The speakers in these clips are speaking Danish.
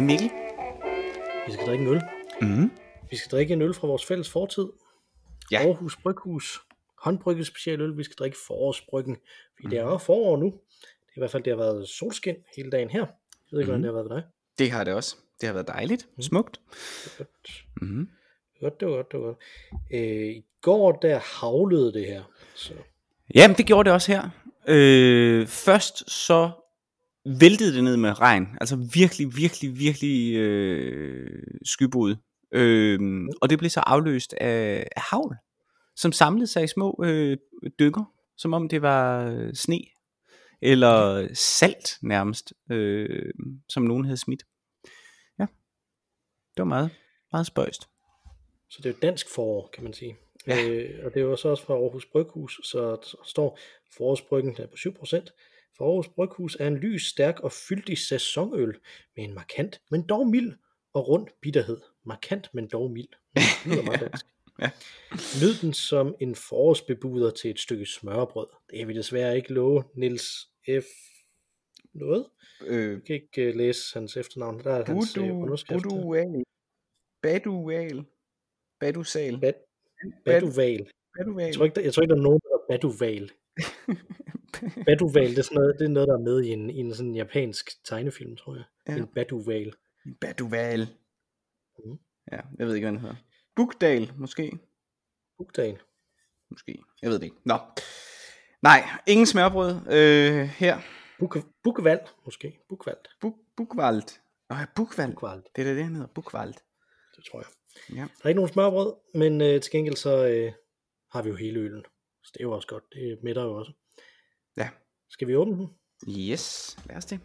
Hej Mikkel. Vi skal drikke en øl. Mm. Vi skal drikke en øl fra vores fælles fortid. Ja. Aarhus Bryghus. Håndbrygget specialøl. Vi skal drikke forårsbryggen. Fordi mm. det er jo forår nu. Det er i hvert fald, det har været solskin hele dagen her. Jeg ved ikke, mm. hvordan det har været ved dig. Det har det også. Det har været dejligt. Smukt. Det godt. Mm. Godt, det var godt, det var godt. Øh, I går der havlede det her. Så Jamen, det gjorde det også her. Øh, først så væltede det ned med regn. Altså virkelig, virkelig, virkelig øh, skybud. Øh, og det blev så afløst af, af havl, som samlede sig i små øh, dykker, som om det var øh, sne. Eller salt nærmest, øh, som nogen havde smidt. Ja, det var meget, meget spøjst. Så det er jo dansk forår, kan man sige. Ja. Øh, og det er jo så også fra Aarhus Bryghus, så der står forårsbryggen der er på 7%. For Aarhus Bryghus er en lys, stærk og fyldig sæsonøl med en markant, men dog mild og rund bitterhed. Markant, men dog mild. Det lyder meget dansk. Ja. Nyd den som en forårsbebuder til et stykke smørbrød. Det kan vi desværre ikke love, Nils F. Noget? Øh, Jeg kan ikke uh, læse hans efternavn. Der er hans uh, Budu, underskrift. her. Budual. Badual. Badusal. Bad, Baduval. Baduval. Jeg tror, ikke, der, jeg tror ikke, der er nogen, der er Baduval. Baduval, det er, sådan noget, det er noget, der er med i en, i en sådan japansk tegnefilm, tror jeg. Ja. En Baduval. Baduval. Mhm. Ja, jeg ved ikke, hvad den hedder. Bugdal, måske. Bugdagen. Måske. Jeg ved det ikke. Nå. Nej, ingen smørbrød øh, her. Bukke, Bukkevald, måske. Bukvald. Buk, Bukvald. Nå ja, Bukvald. Bukvald, Det er det, han hedder. Bukvald. det tror jeg. Ja. Der er ikke nogen smørbrød, men øh, til gengæld så øh, har vi jo hele øllen. Så det er jo også godt. Det mætter jo også. Ja. Skal vi åbne den? Yes, lad os det.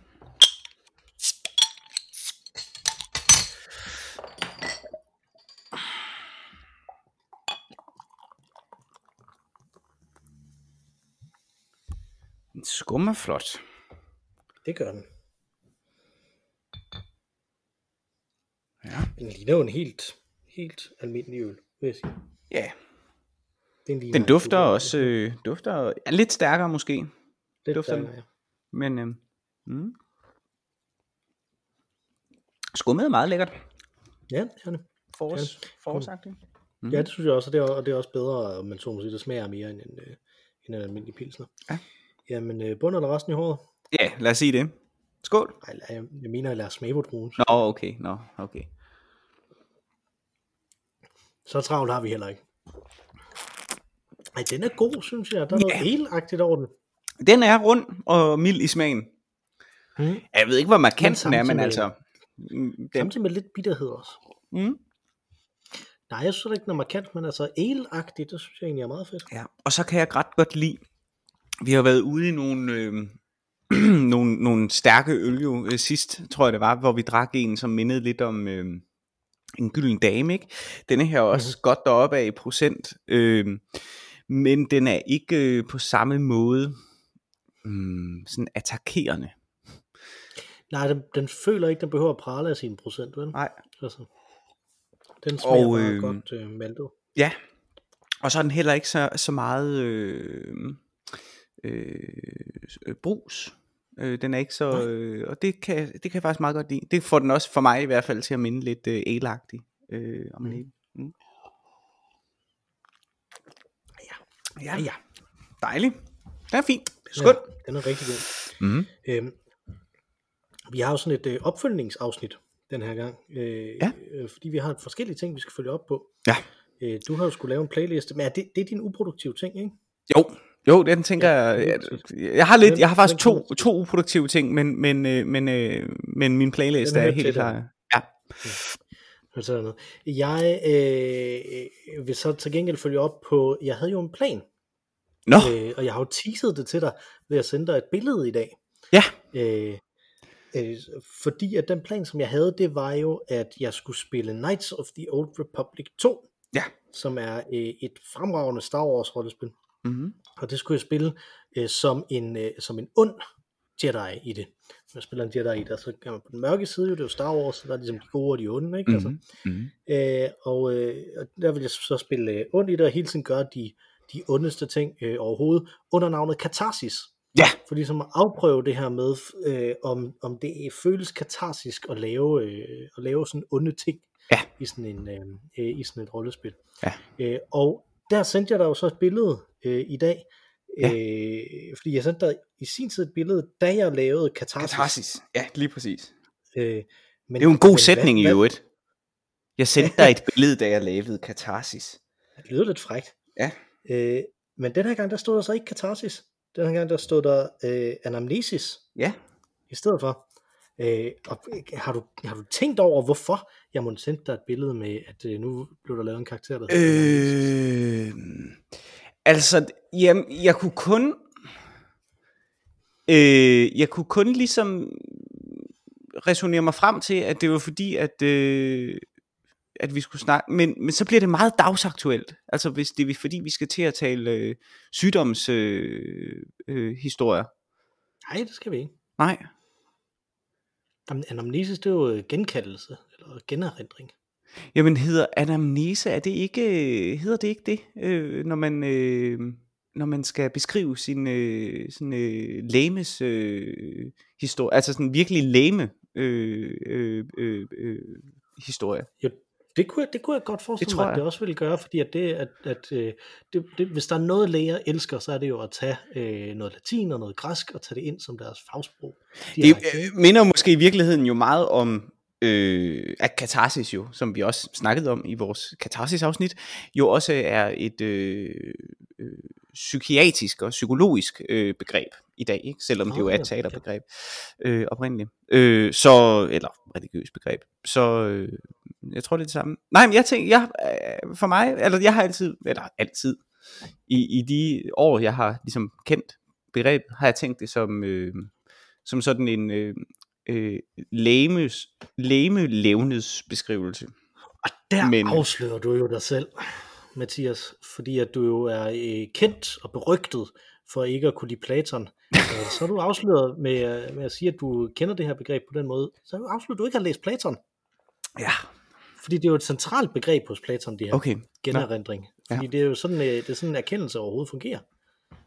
Den skummer flot. Det gør den. Ja. Den ligner jo en helt, helt almindelig øl, vil jeg sige. Ja, Den, den en dufter også, øh, dufter er lidt stærkere måske, Lidt dufter stærkere, ja. men øh, mm. skummet er meget lækkert. Ja, det er det. Forårs, forårsagtigt. Mm. Ja, det synes jeg også, og det er, og det er også bedre, om man så må sige, det smager mere end en, øh, end en almindelig pilsner. Ja. Jamen, øh, bund eller resten i håret? Ja, lad os sige det. Skål. Nej, jeg, jeg mener, jeg lader smage på druen. Nå, okay, nå, okay. Så travlt har vi heller ikke. Ej, den er god, synes jeg. Der er Ja. noget helagtigt over den. Den er rund og mild i smagen. Mm. Jeg ved ikke, hvor markant den er, men altså... mm, Den, Samtidig med lidt bitterhed også. mm, Nej, jeg synes ikke, den er markant, men altså elagtigt, det synes jeg egentlig er meget fedt. ja. Og så kan jeg ret godt lide... Vi har været ude i nogle, øh, nogle, nogle stærke øl jo øh, sidst, tror jeg det var, hvor vi drak en, som mindede lidt om øh, en gylden dame, ikke? Denne her er også mm-hmm. godt deroppe af i procent, øh, men den er ikke øh, på samme måde mm, sådan attackerende. Nej, den, den føler ikke, den behøver at prale af sin procent, vel? Nej. Altså, den smager Og, øh, godt øh, maltet. Ja, og så er den heller ikke så, så meget øh, øh, brus. Øh, den er ikke så, øh, og det kan, det kan jeg faktisk meget godt lide. Det får den også for mig i hvert fald til at minde lidt øh, elagtig. Øh, om mm. Mm. Ja. Ja, dejligt. Den er fint. Skål. Ja, den er rigtig god. Mm. Øhm, vi har jo sådan et øh, opfølgningsafsnit den her gang, øh, Ja. øh, fordi vi har forskellige ting, vi skal følge op på. Ja. Øh, du har jo skulle lave en playliste, men er det, det er din uproduktive ting, ikke? Jo, jo, den tænker Ja, jeg, det jeg, har lidt, jeg har faktisk to, to uproduktive ting, men, men, øh, men, øh, men min playlist er helt klar. Ja, sådan noget. Jeg øh, vil så til gengæld følge op på, jeg havde jo en plan, Nå, øh, og jeg har jo teaset det til dig ved at sende dig et billede i dag. ja, Øh, øh, fordi at den plan, som jeg havde, det var jo, at jeg skulle spille Knights of the Old Republic 2, ja. som er øh, et fremragende Star Wars rollespil. Mm-hmm. Og det skulle jeg spille øh, som, en, øh, som en ond Jedi i det. Man spiller en Jedi i det, og så kan man på den mørke side, jo, det er jo Star Wars, så der er ligesom de gode og de onde, ikke? Altså, Mm-hmm. øh, og, øh, og der vil jeg så spille øh, ondt i det, og hele tiden gøre de, de ondeste ting øh, overhovedet, under navnet Katarsis. Ja. For ligesom at afprøve det her med, øh, om, om det føles katarsisk at lave, øh, at lave sådan onde ting Ja. i, sådan en, øh, øh, i sådan et rollespil. Ja. Øh, og der sendte jeg dig jo så et billede øh, i dag, Ja. øh, fordi jeg sendte dig i sin tid et billede, da jeg lavede katarsis. Katarsis. Ja, lige præcis. Øh, men, Det er jo en god men sætning i hvad, øvrigt. Jeg sendte dig et billede, da jeg lavede katarsis. Det lyder lidt frækt. Ja. Øh, men den her gang, der stod der så ikke katarsis. Den her gang, der stod der øh, anamnesis Ja. i stedet for. Øh, og øh, har du, har du tænkt over, hvorfor jeg må sende dig et billede med, at øh, nu blev der lavet en karakter, der hedder Anamnesis? Altså, jamen, jeg kunne kun... Øh, jeg kunne kun ligesom resonere mig frem til, at det var fordi, at, øh, at vi skulle snakke, men, men så bliver det meget dagsaktuelt. Altså hvis det er fordi, vi skal til at tale øh, sygdomshistorier. Øh, øh, historier. Nej, det skal vi ikke. Nej. Jamen, Anamnesis, det er jo øh, genkaldelse, eller generindring. Jamen hedder anamnese, er det ikke, hedder det ikke det, øh, når man... Øh, når man skal beskrive sin øh, sådan, øh, læmes øh, historie, altså sådan virkelig læme øh, øh, øh, øh, historie. Jo, det kunne, jeg, det kunne jeg godt forestille Det mig, tror at det også ville gøre, fordi at det, at, at øh, det, det, hvis der er noget læger elsker, så er det jo at tage øh, noget latin og noget græsk og tage det ind som deres fagsprog. Det direkte, øh, minder måske i virkeligheden jo meget om øh, at katarsis jo, som vi også snakkede om i vores katarsis-afsnit, jo også er et øh, øh, psykiatrisk og psykologisk øh, begreb i dag, ikke? selvom det jo er Ah, et teaterbegreb øh, oprindeligt. Øh, så, eller religiøst begreb. Så øh, jeg tror det er det samme. Nej, men jeg tænker, jeg, øh, for mig, eller jeg har altid, eller altid, i, i de år, jeg har ligesom kendt begrebet, har jeg tænkt det som, øh, som sådan en øh, øh, læmes, læmelevnedsbeskrivelse. Og der Men- afslører du jo dig selv, Mathias, fordi at du jo er øh, kendt og berygtet for ikke at kunne lide Platon. Øh, så er du afsløret med, øh, med at sige, at du kender det her begreb på den måde. Så er du afsløret, at du ikke har læst Platon. Ja, Fordi det er jo et centralt begreb hos Platon, det her okay. generindring. Fordi det er jo sådan, øh, det er sådan en erkendelse overhovedet fungerer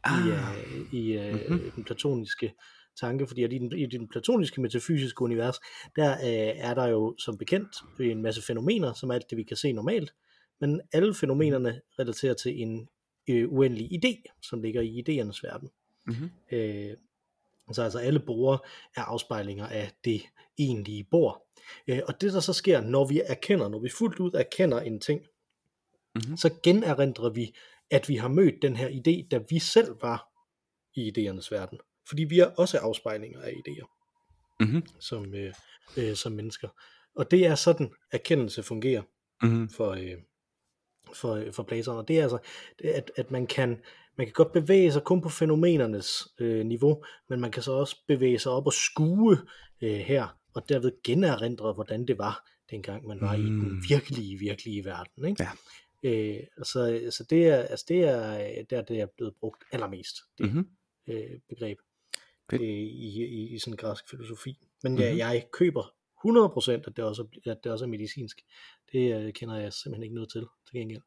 Ah, i, øh, i øh, Mhm. den platoniske tanke, fordi at i den, i den platoniske metafysiske univers, der øh, er der jo som bekendt en masse fænomener, som er alt det, vi kan se normalt, men alle fænomenerne relaterer til en øh, uendelig idé, som ligger i idéernes verden. mhm. Øh, så altså alle borer er afspejlinger af det egentlige bor. Øh, og det der så sker, når vi erkender, når vi fuldt ud erkender en ting, Mhm. så generindrer vi, at vi har mødt den her idé, da vi selv var i idéernes verden. Fordi vi er også afspejlinger af idéer Mhm. som, øh, øh, som mennesker. Og det er sådan, erkendelse fungerer Mhm. for, øh, for, øh, for Platon. Og det er altså, det at, at man kan man kan godt bevæge sig kun på fænomenernes øh, niveau, men man kan så også bevæge sig op og skue øh, her, og derved generindre, hvordan det var, dengang man var mm. i den Mm. virkelige, virkelige verden. Ikke? Ja. Øh, så, så det er, altså det er der, det er blevet brugt allermest, det Mhm. øh, begreb Fedt. øh, i, i, i sådan græsk filosofi. Men mm-hmm. Mhm. jeg, jeg køber 100% at det også er, at det også er medicinsk. Det øh, kender jeg simpelthen ikke noget til, til gengæld.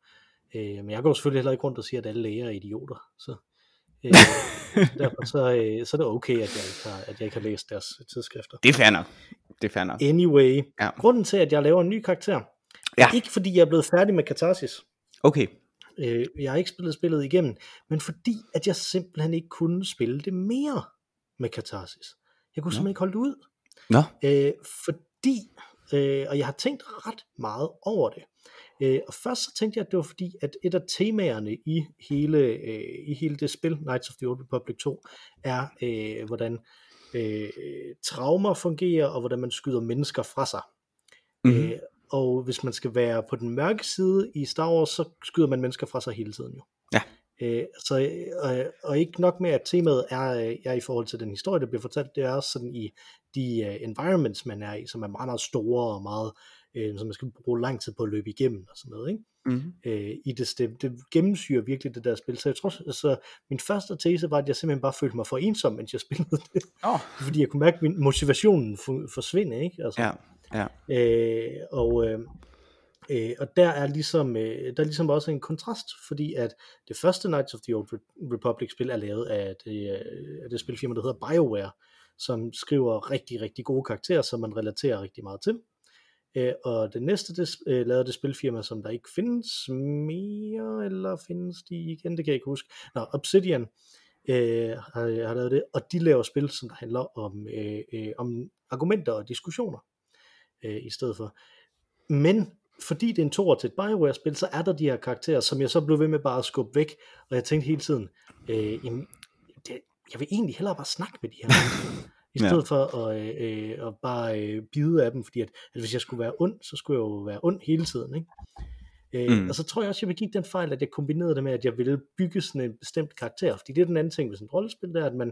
Øh, men jeg går selvfølgelig heller ikke rundt og siger, at alle læger er idioter. Så, øh, derfor så, øh, så er det okay, at jeg, ikke har, at jeg ikke har læst deres tidsskrifter. Det er fair nok. Det er fair nok. Anyway, Ja. grunden til, at jeg laver en ny karakter, Ja. er ikke fordi, jeg er blevet færdig med Katarsis. Okay. Øh, jeg har ikke spillet spillet igennem, men fordi, at jeg simpelthen ikke kunne spille det mere med Katarsis. Jeg kunne Nå. simpelthen ikke holde det ud. Nå. Øh, fordi, øh, og jeg har tænkt ret meget over det. Øh, og først så tænkte jeg, at det var fordi, at et af temaerne i hele, øh, i hele det spil, Knights of the Old Republic 2, er, øh, hvordan øh, traumer fungerer, og hvordan man skyder mennesker fra sig. Mhm. Øh, og hvis man skal være på den mørke side i Star Wars, så skyder man mennesker fra sig hele tiden jo. Ja. Øh, så, øh, og ikke nok med, at temaet er, øh, er i forhold til den historie, der bliver fortalt, det er også sådan i de uh, environments, man er i, som er meget, meget store og meget, øh, som man skal bruge lang tid på at løbe igennem og sådan noget, ikke? Mhm. øh, i det, det, det gennemsyrer virkelig det der spil. Så jeg tror, så min første tese var, at jeg simpelthen bare følte mig for ensom, mens jeg spillede det. Åh. Fordi jeg kunne mærke, at min motivationen forsvinde, ikke? Altså, Ja. Ja. Øh, og, øh, Øh, og der er, ligesom, øh, der er ligesom også en kontrast, fordi at det første Knights of the Old Republic spil er lavet af det, øh, af det spilfirma, der hedder BioWare, som skriver rigtig, rigtig gode karakterer, som man relaterer rigtig meget til. Øh, og det næste, det øh, lavede det spilfirma, som der ikke findes mere, eller findes de igen, det kan jeg ikke huske. Nå, Obsidian øh, har, har lavet det, og de laver spil, som der handler om, øh, øh, om argumenter og diskussioner øh, i stedet for. Men fordi det er en toer til et Bioware-spil, så er der de her karakterer, som jeg så blev ved med bare at skubbe væk, og jeg tænkte hele tiden, øh, jamen, det, jeg vil egentlig hellere bare snakke med de her i stedet ja. for at, øh, øh, at bare øh, bide af dem, fordi at, at hvis jeg skulle være ond, så skulle jeg jo være ond hele tiden, ikke? Øh, mm. Og så tror jeg også, at jeg vil give den fejl, at jeg kombinerede det med, at jeg ville bygge sådan en bestemt karakter, fordi det er den anden ting ved sådan et rollespil, det er, at man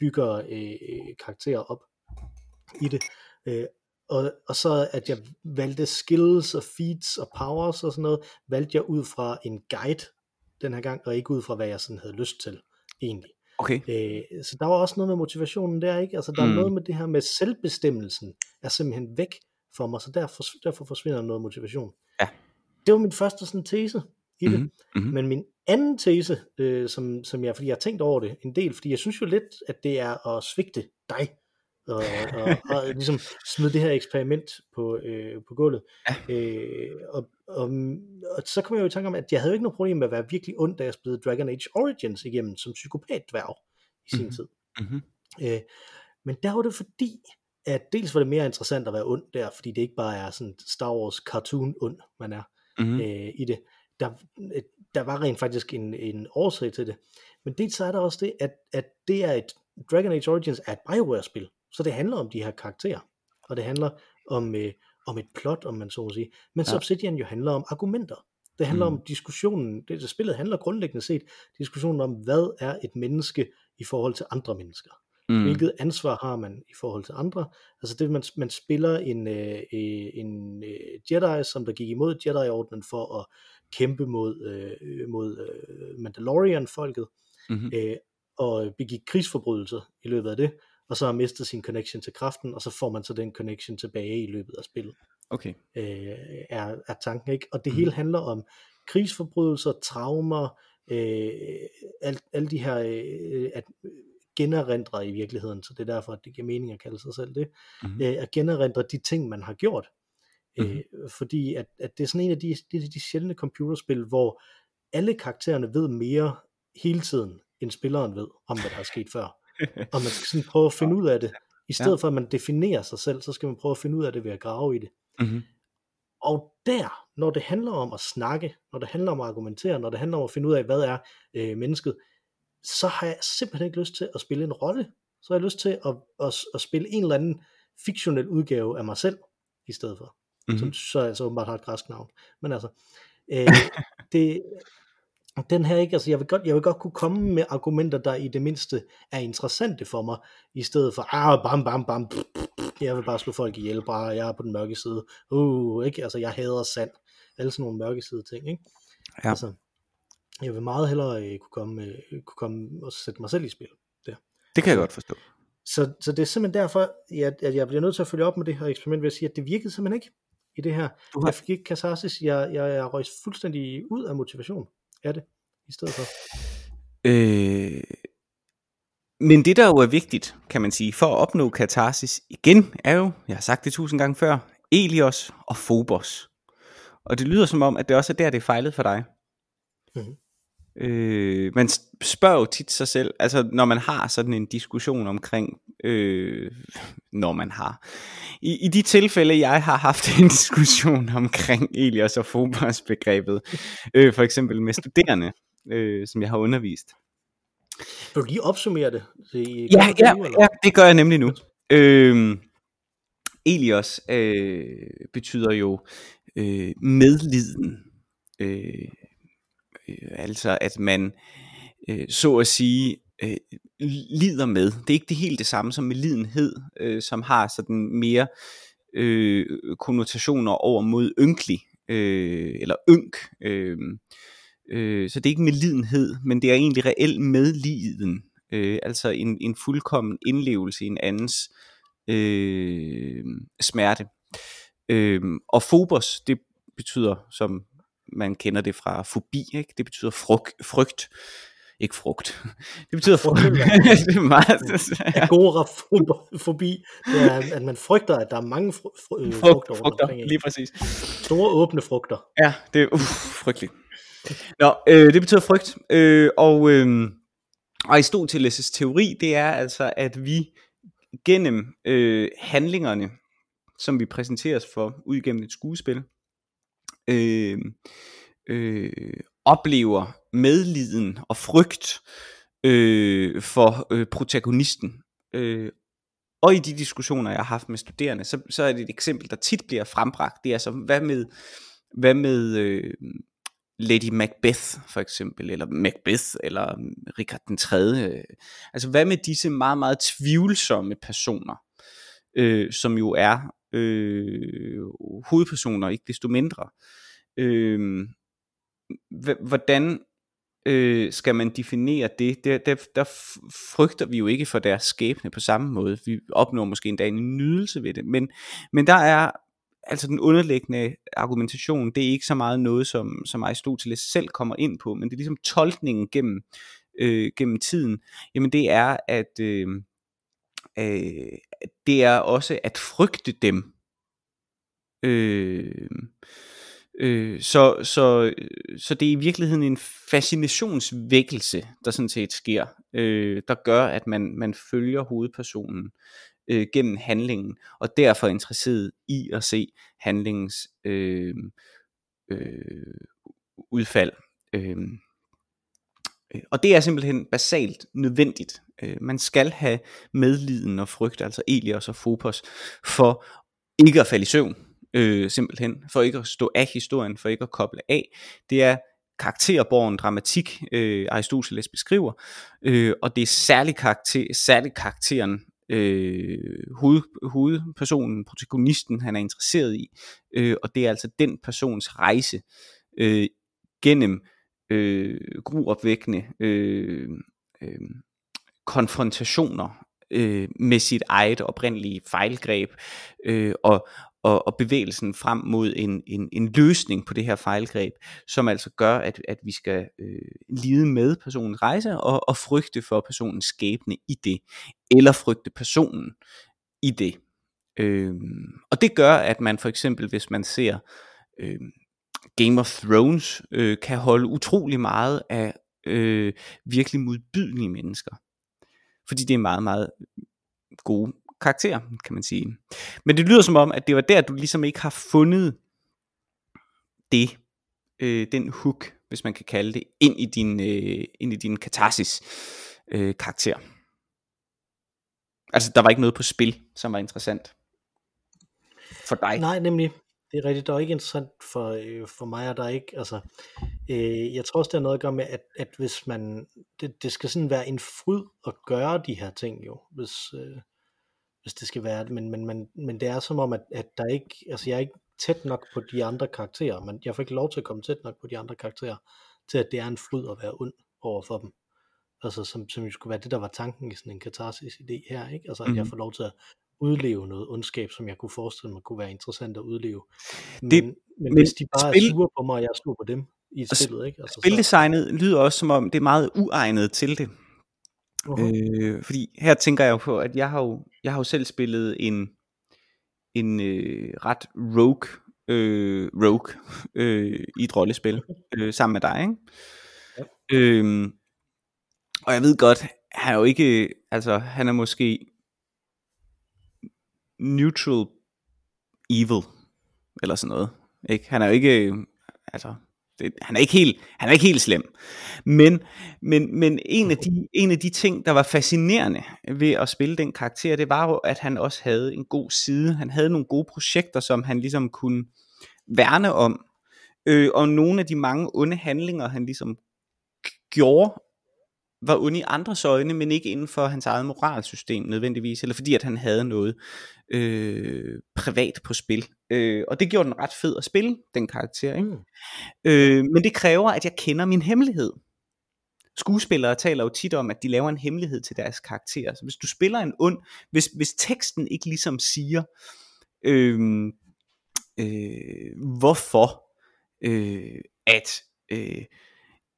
bygger øh, karakterer op i det. Øh, og, og så at jeg valgte skills og feats og powers og sådan noget, valgte jeg ud fra en guide den her gang, og ikke ud fra, hvad jeg sådan havde lyst til, egentlig. Okay. Øh, så der var også noget med motivationen der, ikke? Altså der mm. er noget med det her med selvbestemmelsen, er simpelthen væk for mig, så derfor, derfor forsvinder noget motivation. Ja. Det var min første sådan tese i det. Mm-hmm. Men min anden tese, øh, som, som jeg, fordi jeg har tænkt over det en del, fordi jeg synes jo lidt, at det er at svigte dig, og, og, og ligesom smide det her eksperiment på, øh, på gulvet. Ja. Øh, og, og, og så kom jeg jo i tanke om, at jeg havde jo ikke noget problem med at være virkelig ond, da jeg spillede Dragon Age Origins igennem som psykopat-dværg i sin mm-hmm. tid. Mm-hmm. Øh, men der var det fordi, at dels var det mere interessant at være ond der, fordi det ikke bare er sådan Star Wars cartoon ond, man er mm-hmm. øh, i det. Der, der var rent faktisk en, en årsag til det. Men dels så er der også det, at, at det er et Dragon Age Origins er et Bioware-spil, så det handler om de her karakterer, og det handler om, øh, om et plot, om man så må sige. Men ja. Obsidian jo handler om argumenter. Det handler mm. om diskussionen, det, det spillet handler grundlæggende set, diskussionen om, hvad er et menneske i forhold til andre mennesker. Mm. Hvilket ansvar har man i forhold til andre? Altså det, man, man spiller en, øh, øh en øh, Jedi, som der gik imod Jedi-ordenen for at kæmpe mod, øh, mod øh, Mandalorian-folket, mm-hmm. øh, og begik krigsforbrydelser i løbet af det, og så har mistet sin connection til kraften, og så får man så den connection tilbage i løbet af spillet. Okay. Øh, er, er tanken, ikke? Og det mm. hele handler om krigsforbrydelser, traumer, øh, alt, alle de her øh, at generindre i virkeligheden, så det er derfor, at det giver mening at kalde sig selv det, mm. øh, at generindre de ting, man har gjort. Mm. Øh, fordi at, at det er sådan en af de, de, de sjældne computerspil, hvor alle karaktererne ved mere hele tiden, end spilleren ved, om hvad der er sket før. Og man skal sådan prøve at finde ud af det. I stedet ja. for at man definerer sig selv, så skal man prøve at finde ud af det ved at grave i det. Mm-hmm. Og der, når det handler om at snakke, når det handler om at argumentere, når det handler om at finde ud af, hvad er øh, mennesket, så har jeg simpelthen ikke lyst til at spille en rolle. Så har jeg lyst til at, at, at spille en eller anden fiktionel udgave af mig selv, i stedet for. Mm-hmm. Som så altså åbenbart har et græsk navn. Men altså, øh, det, den her ikke, altså jeg vil, godt, jeg vil godt kunne komme med argumenter, der i det mindste er interessante for mig, i stedet for, ah, bam, bam, bam, pff, pff, jeg vil bare slå folk ihjel, bare jeg er på den mørke side, uh, ikke, altså jeg hader sand, alle sådan nogle mørke side ting, ikke? Ja. Altså, jeg vil meget hellere øh, kunne, komme, øh, kunne komme og sætte mig selv i spil. Der. Det kan jeg godt forstå. Så, så det er simpelthen derfor, at, at jeg bliver nødt til at følge op med det her eksperiment ved at sige, at det virkede simpelthen ikke i det her. Du har... Jeg fik ikke katarsis, jeg, jeg, jeg røg fuldstændig ud af motivation af det, i stedet for. Øh, men det der jo er vigtigt, kan man sige, for at opnå katarsis igen, er jo, jeg har sagt det tusind gange før, Elios og Phobos. Og det lyder som om, at det også er der, det er fejlet for dig. Mm-hmm. Øh, man spørger jo tit sig selv, altså når man har sådan en diskussion omkring, øh, når man har, i, i de tilfælde jeg har haft en diskussion omkring Elias og Phobos begrebet, øh, for eksempel med studerende, øh, som jeg har undervist. Vil du lige opsummere det? det ja, ja, ja, det gør jeg nemlig nu. Øh, Elios øh, betyder jo øh, medliden. Øh, øh, altså at man øh, så at sige øh, lider med. Det er ikke det helt det samme som med lidenhed, øh, som har sådan mere øh, konnotationer over mod ynkelig øh, eller ynk. Øh, øh, så det er ikke med lidenhed, men det er egentlig reelt medliden. Øh, altså en, en fuldkommen indlevelse i en andens øh, smerte. Øh, og Phobos, det betyder, som man kender det fra fobi, ikke? det betyder fryg, frygt. Ikke frugt. Det betyder frygt. det er meget, Agorafobi, det er, at man frygter, at der er mange fr- fr- øh, frugter, frugter omkring, lige præcis. Store åbne frugter. Ja, det er uh, frygteligt. Nå, øh, det betyder frygt, øh, og, øh, Aristoteles' teori, det er altså, at vi gennem øh, handlingerne, som vi præsenteres for ud gennem et skuespil, øh, øh, oplever medliden og frygt øh, for øh, protagonisten. Øh, og i de diskussioner, jeg har haft med studerende, så, så er det et eksempel, der tit bliver frembragt. Det er altså, hvad med, hvad med øh, Lady Macbeth for eksempel, eller Macbeth, eller øh, Richard den 3. Altså hvad med disse meget, meget tvivlsomme personer, øh, som jo er øh, hovedpersoner, ikke desto mindre. Øh, hvordan øh, skal man definere det? Der, der? Der frygter vi jo ikke for deres skæbne på samme måde. Vi opnår måske endda en nydelse ved det. Men, men der er altså den underliggende argumentation, det er ikke så meget noget, som, som Aristoteles selv kommer ind på, men det er ligesom tolkningen gennem, øh, gennem tiden. Jamen det er, at øh, øh, det er også at frygte dem. Øh, øh, så, så, så det er i virkeligheden en fascinationsvækkelse, der sådan set sker, øh, der gør, at man, man følger hovedpersonen øh, gennem handlingen, og derfor er interesseret i at se handlingens øh, øh, udfald. Øh, Øh, og det er simpelthen basalt nødvendigt. Øh, man skal have medliden og frygt, altså Elios og Fopos, for ikke at falde i søvn, øh, simpelthen, for ikke at stå af historien, for ikke at koble af. Det er karakterborgen dramatik, øh, Aristoteles beskriver, øh, og det er særlig, karakter, særlig karakteren øh, hoved, hovedpersonen, protagonisten, han er interesseret i. Øh, og det er altså den persons rejse øh, gennem øh, gruopvækkende øh, øh, konfrontationer øh, med sit eget oprindelige fejlgreb øh, og, og, og bevægelsen frem mod en, en, en løsning på det her fejlgreb, som altså gør, at, at vi skal øh, lide med personens rejse og, og frygte for personens skæbne i det, eller frygte personen i det. Øh, og det gør, at man for eksempel, hvis man ser øh, Game of Thrones, øh, kan holde utrolig meget af øh, virkelig modbydelige mennesker. Fordi det er meget, meget gode karakter, kan man sige. Men det lyder som om, at det var der, du ligesom ikke har fundet det, øh, den hook, hvis man kan kalde det, ind i din, øh, ind i din katarsis øh, karakter. Altså, der var ikke noget på spil, som var interessant for dig. Nej, nemlig. Det er rigtigt, der er ikke interessant for, øh, for mig, og der er ikke, altså, øh, jeg tror også, det har noget at gøre med, at, at hvis man, det, det skal sådan være en fryd at gøre de her ting jo, hvis, øh, hvis det skal være det, men, men, men, men det er som om, at, at der ikke, altså jeg er ikke tæt nok på de andre karakterer, men jeg får ikke lov til at komme tæt nok på de andre karakterer, til at det er en fryd at være ond over for dem. Altså som, som jo skulle være det, der var tanken i sådan en katarsis idé her, ikke? Altså at mm. jeg mhm. får lov til at udleve noget ondskab, som jeg kunne forestille mig kunne være interessant at udleve. Men, det, men, hvis de bare spil, er sure på mig, og jeg er sur på dem i spillet, ikke? Altså, spildesignet så... lyder også som om, det er meget uegnet til det. Uh-huh. Øh, fordi her tænker jeg jo på, at jeg har jo, jeg har jo selv spillet en, en øh, ret rogue, øh, rogue øh, i et rollespil øh, sammen med dig, ikke? Ja. Øhm, og jeg ved godt, han er jo ikke, altså han er måske neutral evil, eller sådan noget, ikke? Han er jo ikke, altså det, han, er ikke helt, han er ikke helt slem. Men, men, men en, af de, en af de ting, der var fascinerende ved at spille den karakter, det var jo, at han også havde en god side. Han havde nogle gode projekter, som han ligesom kunne værne om. Øh, og nogle af de mange onde handlinger, han ligesom gjorde, var onde i andres øjne, men ikke inden for hans eget moralsystem nødvendigvis, eller fordi at han havde noget øh, privat på spil. Øh, og det gjorde den ret fed at spille, den karakter. Ikke? Mm. Øh, men det kræver, at jeg kender min hemmelighed. Skuespillere taler jo tit om, at de laver en hemmelighed til deres karakterer. Så hvis du spiller en ond, hvis, hvis teksten ikke ligesom siger, øh, øh, hvorfor øh, at øh,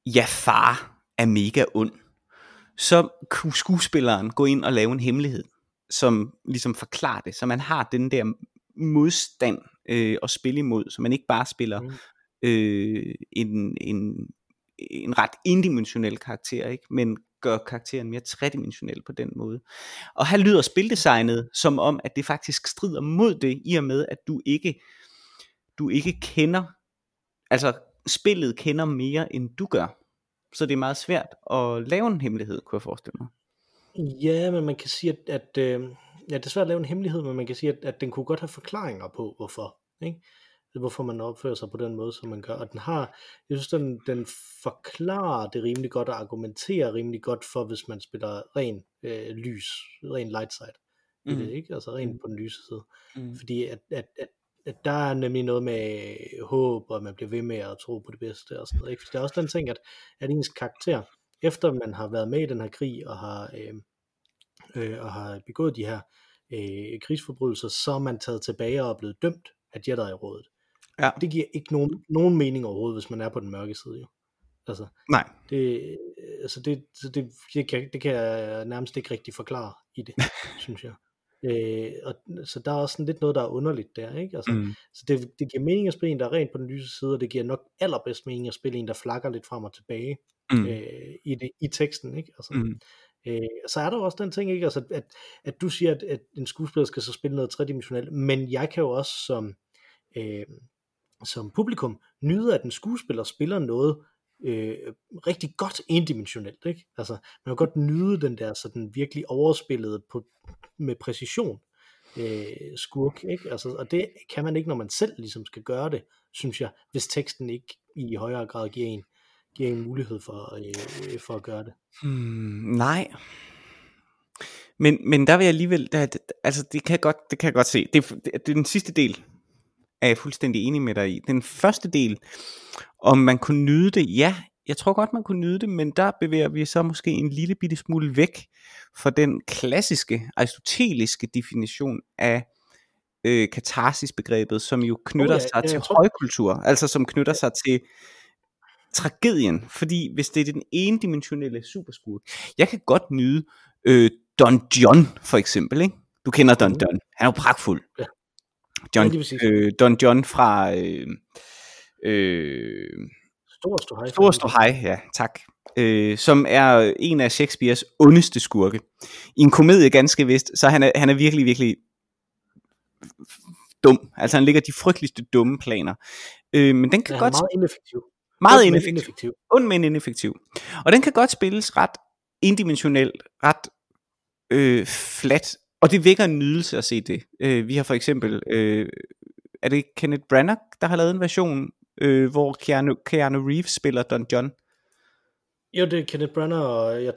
ja, far er mega ond, så kunne skuespilleren gå ind og lave en hemmelighed, som ligesom forklarer det, så man har den der modstand øh, at spille imod, så man ikke bare spiller mm. øh, en, en, en ret indimensionel karakter, ikke? men gør karakteren mere tredimensionel på den måde. Og her lyder spildesignet som om, at det faktisk strider mod det, i og med, at du ikke, du ikke kender, altså spillet kender mere, end du gør. Så det er meget svært at lave en hemmelighed, kunne jeg forestille mig. Ja, men man kan sige, at, at øh, ja, det er svært at lave en hemmelighed, men man kan sige, at, at den kunne godt have forklaringer på, hvorfor. Ikke? hvorfor man opfører sig på den måde, som man gør. Og den har, jeg synes, den, den forklarer det rimelig godt og argumenterer rimelig godt for, hvis man spiller ren øh, lys, ren light side. Mm. Det, ikke? Altså ren mm. på den lyse side. Mm. Fordi at, at, at, at der er nemlig noget med håb, og man bliver ved med at tro på det bedste og sådan noget. Ikke? Der er også den ting, at, at ens karakter, efter man har været med i den her krig, og har, øh, øh, og har begået de her øh, krigsforbrydelser, så er man taget tilbage og er blevet dømt af Jedi-rådet. Ja. Det giver ikke nogen, nogen mening overhovedet, hvis man er på den mørke side. Jo. Altså, Nej. Det, altså det, det, det, det, kan, det kan jeg nærmest ikke rigtig forklare i det, synes jeg. Øh, og, så der er også sådan lidt noget, der er underligt der, ikke? Altså, mm. Så det, det giver mening at spille en, der er rent på den lyse side, og det giver nok allerbedst mening at spille en, der flakker lidt frem og tilbage mm. øh, i, det, i teksten, ikke? Altså, mm. øh, så er der også den ting, ikke? Altså, at, at du siger, at, at en skuespiller skal så spille noget tredimensionelt, men jeg kan jo også som, øh, som publikum nyde, at en skuespiller spiller noget øh, rigtig godt endimensionelt. Ikke? Altså, man kan godt nyde den der sådan virkelig overspillet på, med præcision øh, skurk. Ikke? Altså, og det kan man ikke, når man selv ligesom skal gøre det, synes jeg, hvis teksten ikke i højere grad giver en, giver en mulighed for, øh, for at gøre det. Hmm, nej. Men, men der vil jeg alligevel, der, altså det kan jeg godt, det kan jeg godt se. Det, det, det er den sidste del, er jeg fuldstændig enig med dig i. Den første del, om man kunne nyde det, ja, jeg tror godt, man kunne nyde det, men der bevæger vi så måske en lille bitte smule væk fra den klassiske, aristoteliske definition af øh, katarsis-begrebet, som jo knytter oh, ja, sig til tror... højkultur, altså som knytter sig til tragedien, fordi hvis det er den ene dimensionelle superskurk, jeg kan godt nyde øh, Don John for eksempel, ikke? Du kender Don mm. John, han er jo pragtfuld. Ja. John, ja, øh, Don John fra øh, øh, Stor Ståhej. Stor Ståhej, ja, tak. Øh, som er en af Shakespeares ondeste skurke. I en komedie ganske vist, så han er, han er virkelig, virkelig dum. Altså han ligger de frygteligste dumme planer. Øh, men den kan ja, godt... meget ineffektiv. Meget ineffektiv. ineffektiv. Und men ineffektiv. Og den kan godt spilles ret indimensionelt, ret øh, flat og det vækker en nydelse at se det. Øh, vi har for eksempel, øh, er det Kenneth Branagh, der har lavet en version, øh, hvor Keanu, Keanu Reeves spiller Don John? Jo, det er Kenneth Branagh, og jeg,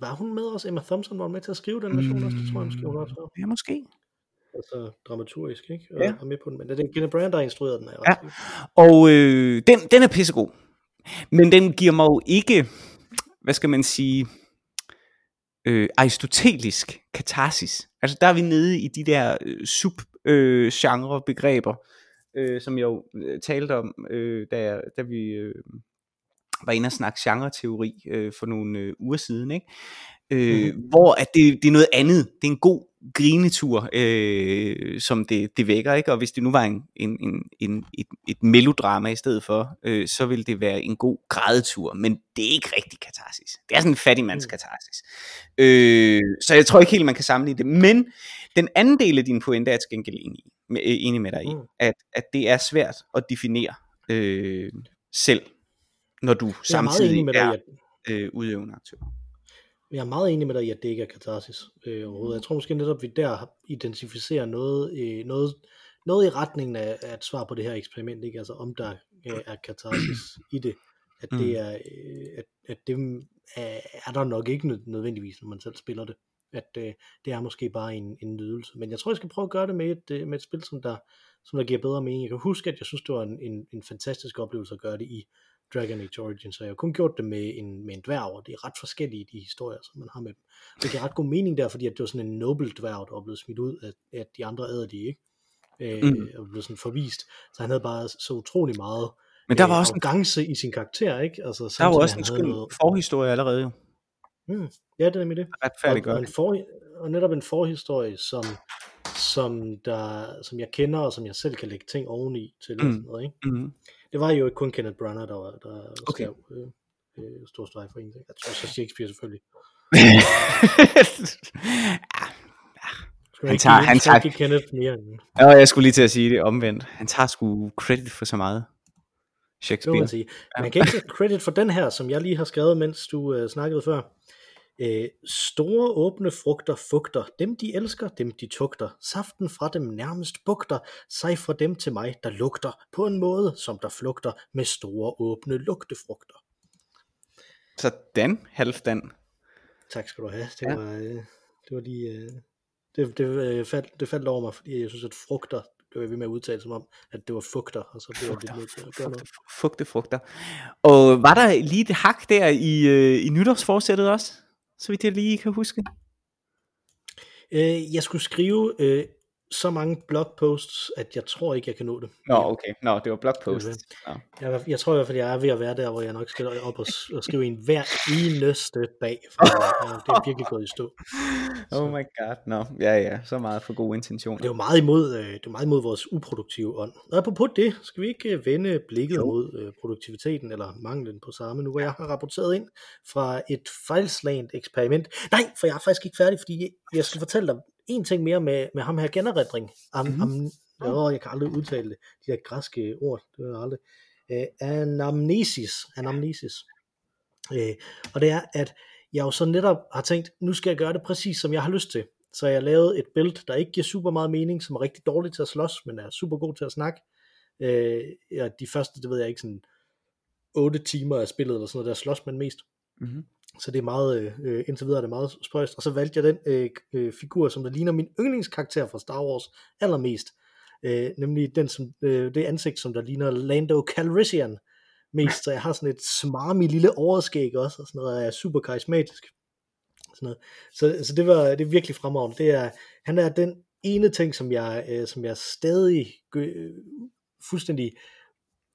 var hun med også? Emma Thompson var med til at skrive den version mm, også, det tror jeg måske hun også var. Ja, måske. Altså dramaturgisk, ikke? Og ja. er med på den, men det er Kenneth Branagh, der har instrueret den. Ja, og øh, den, den er pissegod. Men den giver mig jo ikke, hvad skal man sige, øh, aristotelisk katarsis. Altså der er vi nede i de der øh, sub-genre øh, begreber, øh, som jeg jo øh, talte om, øh, da, jeg, da vi øh, var inde og snakke genre-teori øh, for nogle øh, uger siden. Ikke? Øh, mm-hmm. Hvor at det, det er noget andet. Det er en god grinetur, øh, som det, det vækker, ikke? Og hvis det nu var en, en, en, en, et, et melodrama i stedet for, øh, så vil det være en god grædetur, men det er ikke rigtig katarsis. Det er sådan en fattigmands mm. katarsis. Øh, så jeg tror ikke helt, man kan sammenligne det. Men den anden del af din pointe er jeg til gengæld enig, med, øh, enig med dig i, mm. at, at det er svært at definere øh, selv, når du samtidig er øh, udøvende aktør jeg er meget enig med dig i, at det ikke er katarsis øh, overhovedet. Jeg tror måske netop, at vi der identificerer noget, øh, noget, noget i retningen af, af et svar på det her eksperiment, ikke? altså om der øh, er katarsis i det. At det mm. er, øh, at, at det er, er der nok ikke nødvendigvis, når man selv spiller det. At øh, det er måske bare en, en nydelse. Men jeg tror, jeg skal prøve at gøre det med et, øh, med et spil, som der, som der giver bedre mening. Jeg kan huske, at jeg synes, det var en, en, en fantastisk oplevelse at gøre det i Dragon Age Origins, så jeg har kun gjort det med en, med en dværg, og det er ret forskellige de historier, som man har med dem. Det giver ret god mening der, fordi at det var sådan en noble dværg, der blevet smidt ud af, af de andre æder, de ikke, øh, mm. og blev sådan forvist. Så han havde bare så utrolig meget Men der var også en, arrogance i sin karakter, ikke? Altså, der var også en skøn noget- forhistorie allerede jo. Mm, ja, det er nemlig det. Og, Retfærdiggør og, en det. for, og netop en forhistorie, som, som, der, som jeg kender, og som jeg selv kan lægge ting oveni til. Mm. Mm. Sådan noget, ikke? Mm. Det var jo ikke kun Kenneth Branagh, der, var, der Okay. skrev øh, øh, Stor Streg for ingenting. Jeg tror så Shakespeare selvfølgelig. Han tager- han tager- Kenneth mere end Ja, jeg skulle lige til at sige det omvendt. Han tager sgu credit for så meget. det må Shakespeare. man sige. Man kan ikke tage credit for den her, som jeg lige har skrevet, mens du øh, snakkede før. Øh, store åbne frugter fugter, dem de elsker, dem de tugter, saften fra dem nærmest bugter, sig fra dem til mig, der lugter, på en måde, som der flugter med store åbne lugtefrugter. Sådan, halvdan. Tak skal du have. Det Ja. var, øh, det var lige... Øh, det, det, øh, faldt, det faldt over mig, fordi jeg synes, at frugter, det var jeg ved med at udtale som om, at det var fugter, og så blev jeg lidt nødt til at gøre noget. fugte frugter. Og var der lige et hak der i, i nytårsforsættet også? Så vidt jeg lige kan huske. Øh, jeg skulle skrive øh, så mange blogposts, at jeg tror ikke, jeg kan nå det. Nå, okay. Nå, det var blogpost. Det Nå. Jeg, jeg tror i hvert fald, jeg er ved at være der, hvor jeg nok skal op og, og skrive en hver eneste dag, for øh, det er virkelig gået i stå. Oh my god, nå. Ja, ja, så meget for gode intentioner. Det er jo meget imod, øh, det er meget imod vores uproduktive ånd. Og apropos det, skal vi ikke øh, vende blikket Jo. mod øh, produktiviteten eller manglen på samme, nu hvor jeg har rapporteret ind fra et fejlslagent eksperiment. Nej, for jeg er faktisk ikke færdig, fordi jeg skal fortælle dig en ting mere med, med ham her generedring. Am, Mhm. am, åh, jeg kan aldrig udtale det, de her græske ord, det er aldrig. Øh, anamnesis, anamnesis. Øh, og det er, at jeg jo så netop har tænkt, nu skal jeg gøre det præcis, som jeg har lyst til. Så jeg lavede et build, der ikke giver super meget mening, som er rigtig dårligt til at slås, men er super god til at snakke. Øh, ja, de første, det ved jeg ikke, sådan 8 timer af spillet, eller sådan noget, der slås man mest. Mm-hmm. Så det er meget, øh, øh, indtil videre er det meget spøjst. Og så valgte jeg den øh, øh, figur, som der ligner min yndlingskarakter fra Star Wars allermest. Øh, nemlig den, som, øh, det ansigt, som der ligner Lando Calrissian mest. Så jeg har sådan et smarmy lille overskæg også, og sådan noget, og jeg er super karismatisk. Sådan noget. Så, så det, var, det er virkelig fremragende. Det er, han er den ene ting, som jeg, øh, som jeg stadig øh, fuldstændig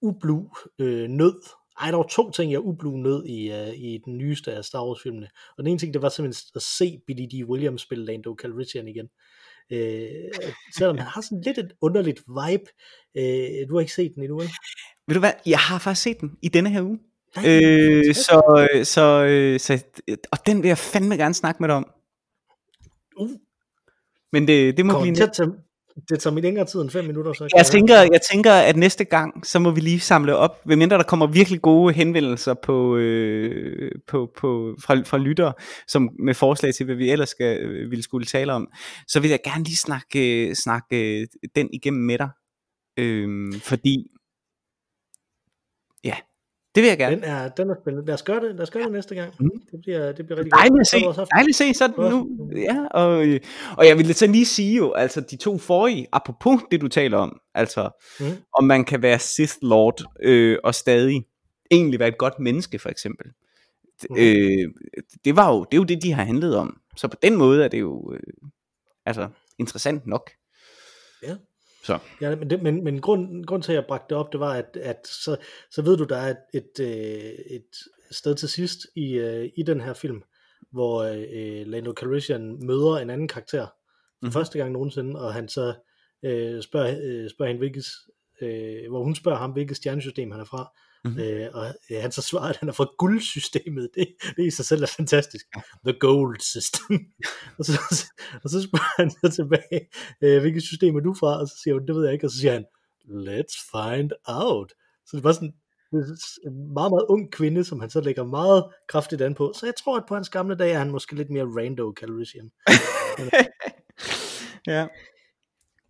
ublu øh, nød. Ej, der var to ting, jeg ublu nød i, uh, i den nyeste af Star Wars filmene. Og den ene ting, det var simpelthen at se Billy D. Williams spille Lando Calrissian igen. Øh, selvom han har sådan lidt et underligt vibe. Øh, du har ikke set den endnu, vel? Ved du hvad, jeg har faktisk set den i denne her uge. Nej, Øh, fantastisk. så, så, øh, så, og den vil jeg fandme gerne snakke med dig om. Uh, Men det, det må kommer blive til det tager mig længere tid end 5 minutter. Så kan Jeg tænker, jeg tænker, at næste gang, så må vi lige samle op, medmindre der kommer virkelig gode henvendelser på, øh, på, på, fra, fra lyttere, som med forslag til, hvad vi ellers skal, øh, ville skulle tale om, så vil jeg gerne lige snakke, øh, snakke øh, den igennem med dig. Øh, fordi, ja, det vil jeg gerne. Den er, den er spændende. Lad os gøre det, lad os gøre det næste gang. Mm. Det, bliver, det bliver rigtig Dejligt at godt. se, også haft- dejligt at se, så du har nu, ja, og, øh, og jeg ville så lige sige jo, altså de to forrige, apropos det du taler om, altså Mm. om man kan være Sith Lord øh, og stadig egentlig være et godt menneske for eksempel. Mhm. Øh, det var jo det er jo det de har handlet om. Så på den måde er det jo øh, altså interessant nok. Ja. Så Ja, men, det, men, men grund, grund til, at jeg bragte det op, det var, at, at så, så ved du, der er et, et, øh, et sted til sidst i, øh, i den her film, hvor øh, Lando Calrissian møder en anden karakter for mm. første gang nogensinde, og han så øh, spørger, øh, spørger hende, hvilket, øh, hvor hun spørger ham, hvilket stjernesystem han er fra, Mhm. mm. øh, og øh, han så svarer, at han er fra guldsystemet. Det, det i sig selv er fantastisk. The gold system. og, så, og så spørger han så tilbage, øh, hvilket system er du fra? Og så siger hun, det ved jeg ikke. Og så siger han, let's find out. Så det var sådan en meget, meget ung kvinde, som han så lægger meget kraftigt an på. Så jeg tror, at på hans gamle dage er han måske lidt mere Rando Calrissian. ja.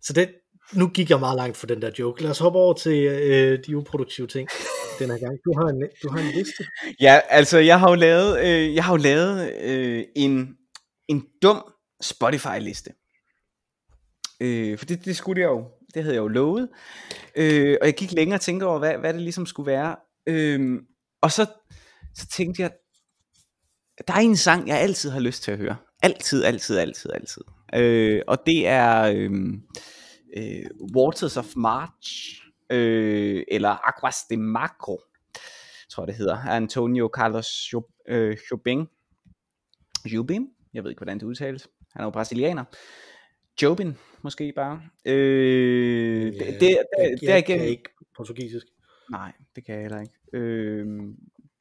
Så det, nu gik jeg meget langt for den der joke. Lad os hoppe over til øh, de uproduktive ting den her gang. Du har en, du har en liste. Ja, altså jeg har jo lavet, øh, jeg har jo lavet øh, en, en dum Spotify-liste. Øh, for det, det skulle jeg jo, det havde jeg jo lovet. Øh, og jeg gik længere og tænkte over, hvad, hvad det ligesom skulle være. Øh, og så, så tænkte jeg, der er en sang, jeg altid har lyst til at høre. Altid, altid, altid, altid. Øh, og det er øh, øh, Waters of March øh, eller Aguas de Macro, tror jeg det hedder, af Antonio Carlos øh, Jobim. Jobim? Jeg ved ikke, hvordan det udtales. Han er jo brasilianer. Jobin, måske bare. Øh, det, det, det, det, jeg, det, jeg er ikke portugisisk. Nej, det kan jeg heller ikke. Øh,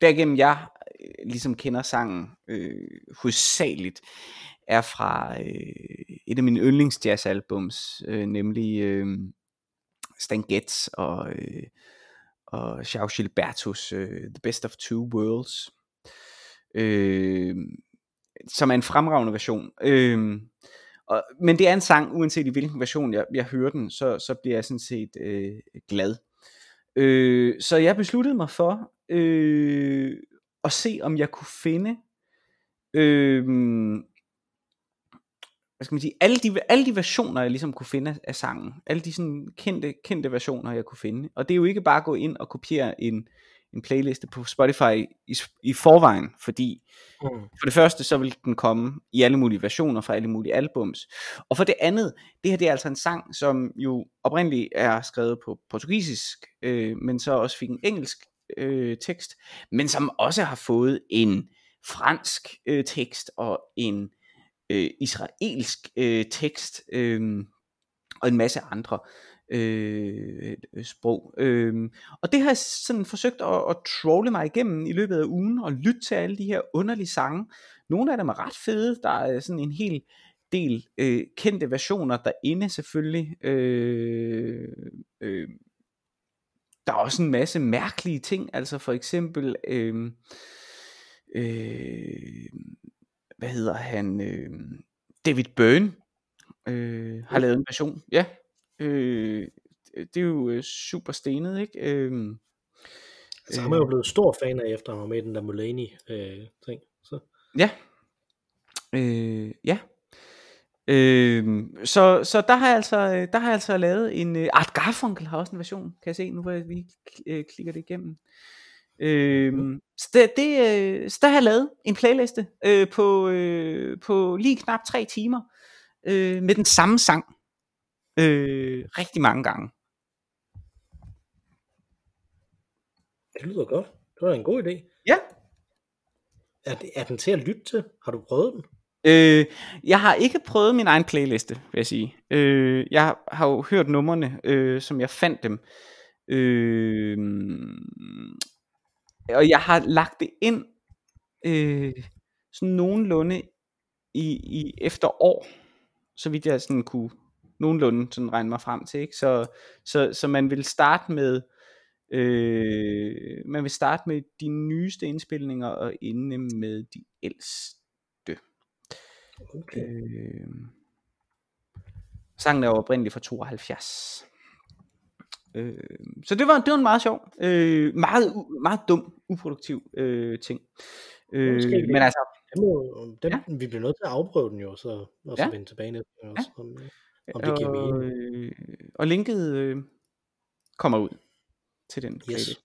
derigennem jeg øh, ligesom kender sangen øh, hovedsageligt, er fra øh, et af mine yndlingsjazzalbums, øh, nemlig øh, Stan Getz og, øh, og João Gilbertos øh, The Best of Two Worlds, øh, som er en fremragende version. Øh, og, men det er en sang, uanset i hvilken version jeg, jeg hører den, så, så bliver jeg sådan set øh, glad. Øh, så jeg besluttede mig for øh, at se, om jeg kunne finde øh, hvad skal man sige, alle de, alle de versioner, jeg ligesom kunne finde af, af sangen. Alle de sådan kendte, kendte versioner, jeg kunne finde. Og det er jo ikke bare at gå ind og kopiere en, en playliste på Spotify i, i forvejen, fordi Mm. for det første, så vil den komme i alle mulige versioner fra alle mulige albums. Og for det andet, det her det er altså en sang, som jo oprindeligt er skrevet på portugisisk, øh, men så også fik en engelsk øh, tekst, men som også har fået en fransk øh, tekst og en øh, israelsk øh, tekst øh, og en masse andre øh, sprog. Øh, og det har jeg sådan forsøgt at, at trolle mig igennem i løbet af ugen og lytte til alle de her underlige sange. Nogle af dem er ret fede. Der er sådan en hel del øh, kendte versioner derinde selvfølgelig. Øh, øh, der er også en masse mærkelige ting. Altså for eksempel... Øh, øh, hvad hedder han? Øh, David Byrne øh, har lavet en version. Ja, øh, det er jo øh, super stenet, ikke? Øh, Altså, ham er jo blevet stor fan af, efter han var med i den der Mulaney-ting. så. Ja. Øh, ja. Øh, så, så der har jeg altså, øh, der har jeg altså lavet en, øh, Art Garfunkel har også en version, kan jeg se, nu hvor lige øh, klikker det igennem. Øh, så, det, det, så der har jeg lavet en playliste øh, på, øh, på lige knap tre timer, øh, med den samme sang, øh, rigtig mange gange. Det lyder godt. Det var en god idé. Ja. Er, er den til at lytte til? Har du prøvet den? Øh, jeg har ikke prøvet min egen playliste, vil jeg sige. Øh, jeg har jo hørt numrene, øh, som jeg fandt dem. Øh, og jeg har lagt det ind øh, sådan nogenlunde i, i efter år, så vidt jeg sådan kunne nogenlunde sådan regne mig frem til. Ikke? Så, så, så man vil starte med øh, man vil starte med de nyeste indspilninger og ende med de ældste. Okay. Øh, sangen er oprindeligt fra 72. Øh, så det var, det var en meget sjov, øh, meget, meget dum, uproduktiv øh, ting. Øh, Måske men altså, Den den, Ja. ja. Vi bliver nødt til at afprøve den jo, så, og så Ja. ja. vende tilbage næste gang også, om, om det giver og, mening. øh, og linket øh, kommer ud til den Yes. playlist.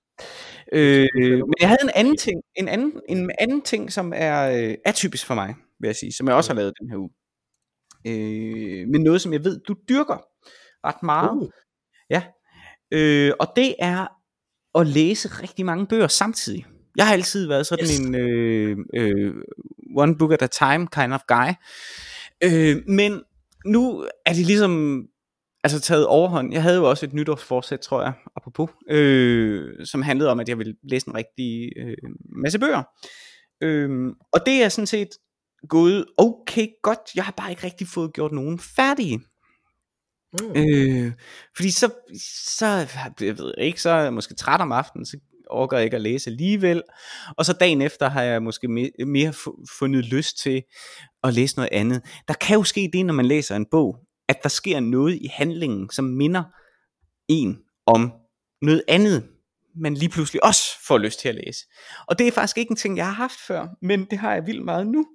Øh, men jeg havde en anden ting, en anden, en anden ting, som er øh, atypisk for mig, vil jeg sige, som jeg også har lavet den her uge. Øh, men noget, som jeg ved, du dyrker ret meget. Uh, Øh, og det er at læse rigtig mange bøger samtidig. Jeg har altid været sådan Yes. en øh, øh, one book at a time kind of guy. Øh, men nu er det ligesom altså taget overhånd. Jeg havde jo også et nytårsforsæt, tror jeg, apropos, øh, som handlede om, at jeg ville læse en rigtig øh, masse bøger. Øh, og det er sådan set gået okay godt. Jeg har bare ikke rigtig fået gjort nogen færdige. mm. Øh, fordi så, så, jeg ved ikke, så er jeg måske træt om aftenen, så orker jeg ikke at læse alligevel. Og så dagen efter har jeg måske me- mere fu- fundet lyst til at læse noget andet. Der kan jo ske det, når man læser en bog, at der sker noget i handlingen, som minder en om noget andet, man lige pludselig også får lyst til at læse. Og det er faktisk ikke en ting, jeg har haft før, men det har jeg vildt meget nu.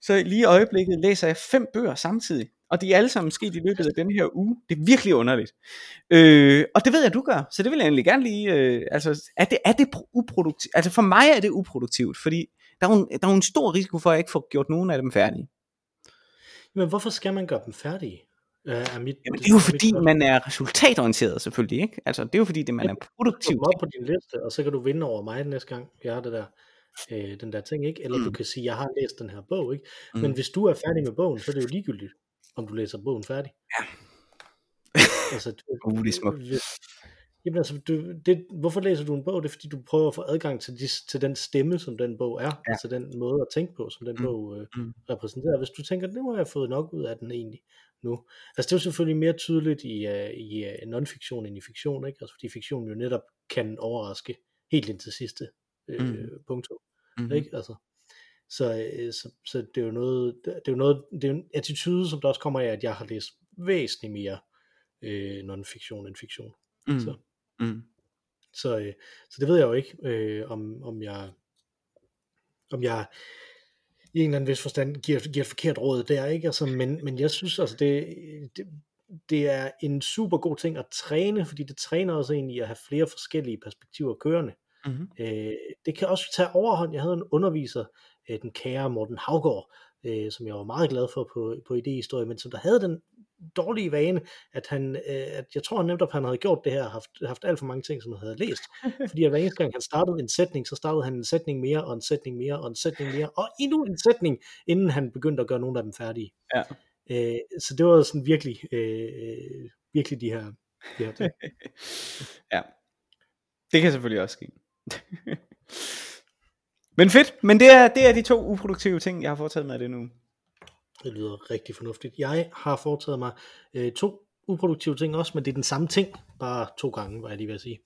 Så lige i øjeblikket læser jeg fem bøger samtidig. Og de er alle sammen sket i løbet af den her uge. Det er virkelig underligt. Øh, og det ved jeg, du gør. Så det vil jeg egentlig gerne lige... Øh, altså, er det, er det uproduktivt? Altså for mig er det uproduktivt, fordi der er, jo en, der er jo en stor risiko for, at jeg ikke får gjort nogen af dem færdige. Men hvorfor skal man gøre dem færdige? Øh, er mit, Jamen, det er jo mit fordi, spørgsmål. man er resultatorienteret selvfølgelig, ikke? Altså, det er jo fordi, det, man er produktiv. dem op på din liste, og så kan du vinde over mig næste gang, jeg har det der, øh, den der ting, ikke? Eller mm. du kan sige, jeg har læst den her bog, ikke? Men Mm. hvis du er færdig med bogen, så er det jo ligegyldigt, om du læser bogen færdig. Ja. altså, du, Uh, det er smukt. hvis, jamen altså, du, det, hvorfor læser du en bog? Det er fordi, du prøver at få adgang til, de, til den stemme, som den bog er. Ja. Altså den måde at tænke på, som den Mm. bog øh, Mm. repræsenterer. Hvis du tænker, det må jeg have fået nok ud af den egentlig nu. Altså det er jo selvfølgelig mere tydeligt i, uh, i uh, non-fiktion end i fiktion, ikke? Altså fordi fiktion jo netop kan overraske helt indtil sidste øh, Mm. punktum, Mm. ikke? Altså, så, øh, så, så det er jo noget, det er jo noget, det er jo en attitude, som der også kommer af, at jeg har læst væsentligt mere øh, non-fiktion end fiktion. Mm. Så, Mm. så, øh, så det ved jeg jo ikke, øh, om, om jeg om jeg i en eller anden vis forstand giver, giver et forkert råd der, ikke? Altså, men, men jeg synes, altså det, det, det er en super god ting at træne, fordi det træner også en i at have flere forskellige perspektiver kørende. Mm. Øh, det kan også tage overhånd. Jeg havde en underviser, øh, den kære Morten Havgård, øh, som jeg var meget glad for på, på idehistorie, men som der havde den dårlige vane, at han, øh, at jeg tror nemt, at han havde gjort det her, haft, haft alt for mange ting, som han havde læst. Fordi at hver eneste gang han startede en sætning, så startede han en sætning mere, og en sætning mere, og en sætning mere, og endnu en sætning, inden han begyndte at gøre nogle af dem færdige. Ja. Øh, så det var sådan virkelig, øh, virkelig de her, de her ting. ja. Det kan selvfølgelig også ske. men fedt, men det er, det er de to uproduktive ting, jeg har foretaget med det nu. Det lyder rigtig fornuftigt. Jeg har foretaget mig øh, to uproduktive ting også, men det er den samme ting, bare to gange, var jeg lige ved at sige.